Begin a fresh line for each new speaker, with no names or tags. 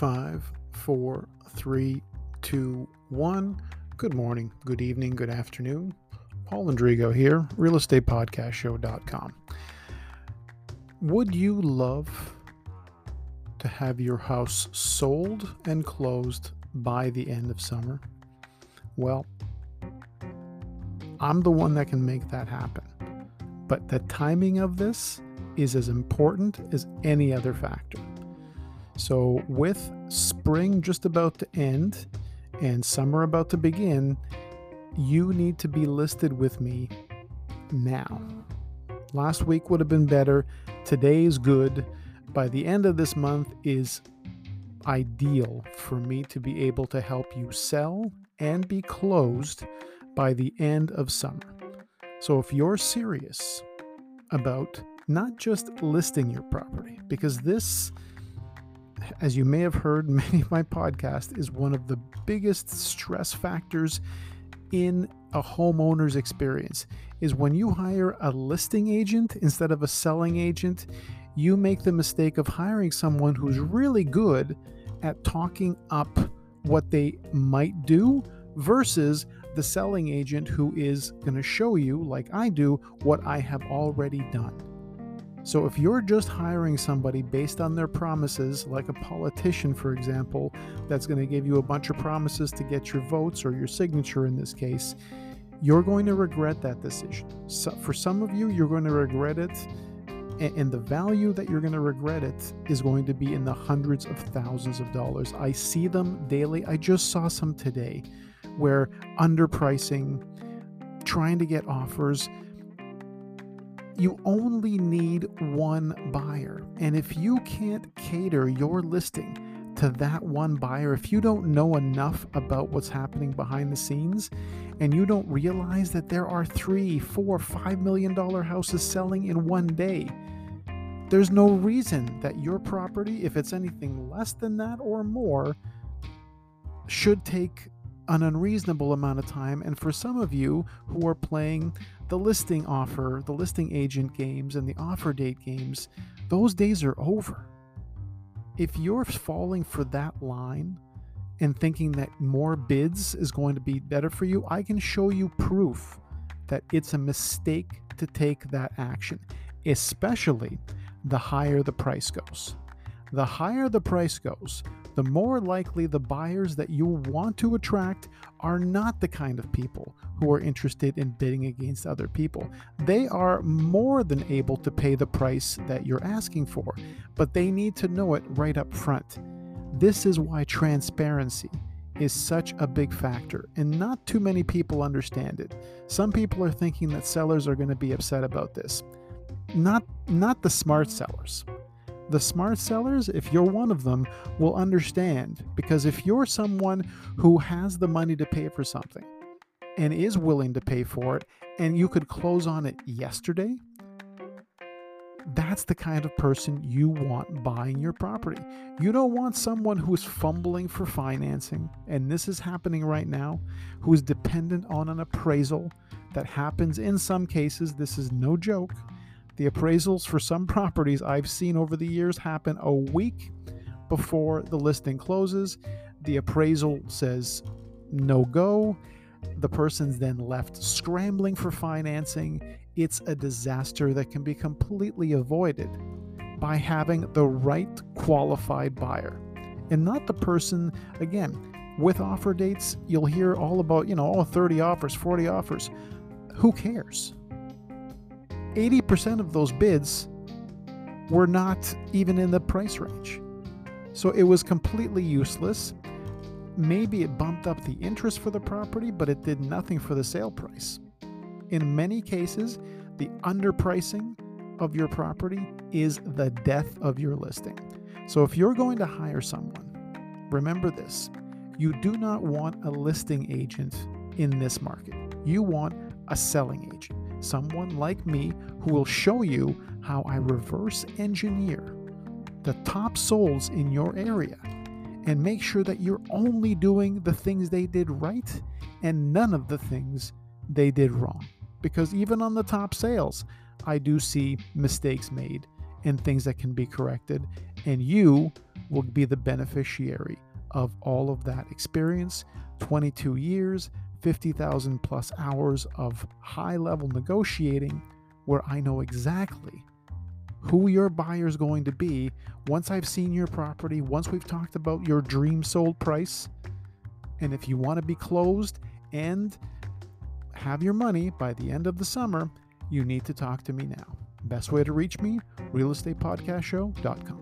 Five, four, three, two, one. Good morning, good evening, good afternoon. Paul Andrigo here, realestatepodcastshow.com. Would you love to have your house sold and closed by the end of summer? Well, I'm the one that can make that happen. But the timing of this is as important as any other factor. So, with spring just about to end and summer about to begin, you need to be listed with me now. Last week would have been better. Today is good. By the end of this month is ideal for me to be able to help you sell and be closed by the end of summer. So if you're serious about not just listing your property, because this as you may have heard many of my podcasts, is one of the biggest stress factors in a homeowner's experience is when you hire a listing agent instead of a selling agent, you make the mistake of hiring someone who's really good at talking up what they might do versus the selling agent who is going to show you, like I do, what I have already done. So if you're just hiring somebody based on their promises, like a politician, for example, that's going to give you a bunch of promises to get your votes or your signature in this case, you're going to regret that decision. So for some of you, you're going to regret it. And the value that you're going to regret it is going to be in the hundreds of thousands of dollars. I see them daily. I just saw some today where underpricing, trying to get offers, you only need one buyer. And if you can't cater your listing to that one buyer, if you don't know enough about what's happening behind the scenes, and you don't realize that there are three, four, five million dollar houses selling in one day, there's no reason that your property, if it's anything less than that or more, should take an unreasonable amount of time. And for some of you who are playing the listing offer, the listing agent games, and the offer date games, those days are over. If you're falling for that line and thinking that more bids is going to be better for you, I can show you proof that it's a mistake to take that action, especially the higher the price goes. The higher the price goes, the more likely the buyers that you want to attract are not the kind of people who are interested in bidding against other people. They are more than able to pay the price that you're asking for, but they need to know it right up front. This is why transparency is such a big factor, and not too many people understand it. Some people are thinking that sellers are going to be upset about this. Not not the smart sellers. The smart sellers, if you're one of them, will understand because if you're someone who has the money to pay for something and is willing to pay for it, and you could close on it yesterday, that's the kind of person you want buying your property. You don't want someone who's fumbling for financing, and this is happening right now, who is dependent on an appraisal that happens in some cases. This is no joke the appraisals for some properties I've seen over the years happen a week before the listing closes. The appraisal says no go. The person's then left scrambling for financing. It's a disaster that can be completely avoided by having the right qualified buyer and not the person, again, with offer dates, you'll hear all about, you know, oh, 30 offers, 40 offers. Who cares? 80% of those bids were not even in the price range. So it was completely useless. Maybe it bumped up the interest for the property, but it did nothing for the sale price. In many cases, the underpricing of your property is the death of your listing. So if you're going to hire someone, remember this you do not want a listing agent in this market, you want a selling agent someone like me who will show you how I reverse engineer the top souls in your area and make sure that you're only doing the things they did right and none of the things they did wrong. Because even on the top sales, I do see mistakes made and things that can be corrected. And you will be the beneficiary of all of that experience 22 years, 50,000 plus hours of high level negotiating where I know exactly who your buyer is going to be once I've seen your property, once we've talked about your dream sold price. And if you want to be closed and have your money by the end of the summer, you need to talk to me now. Best way to reach me, realestatepodcastshow.com.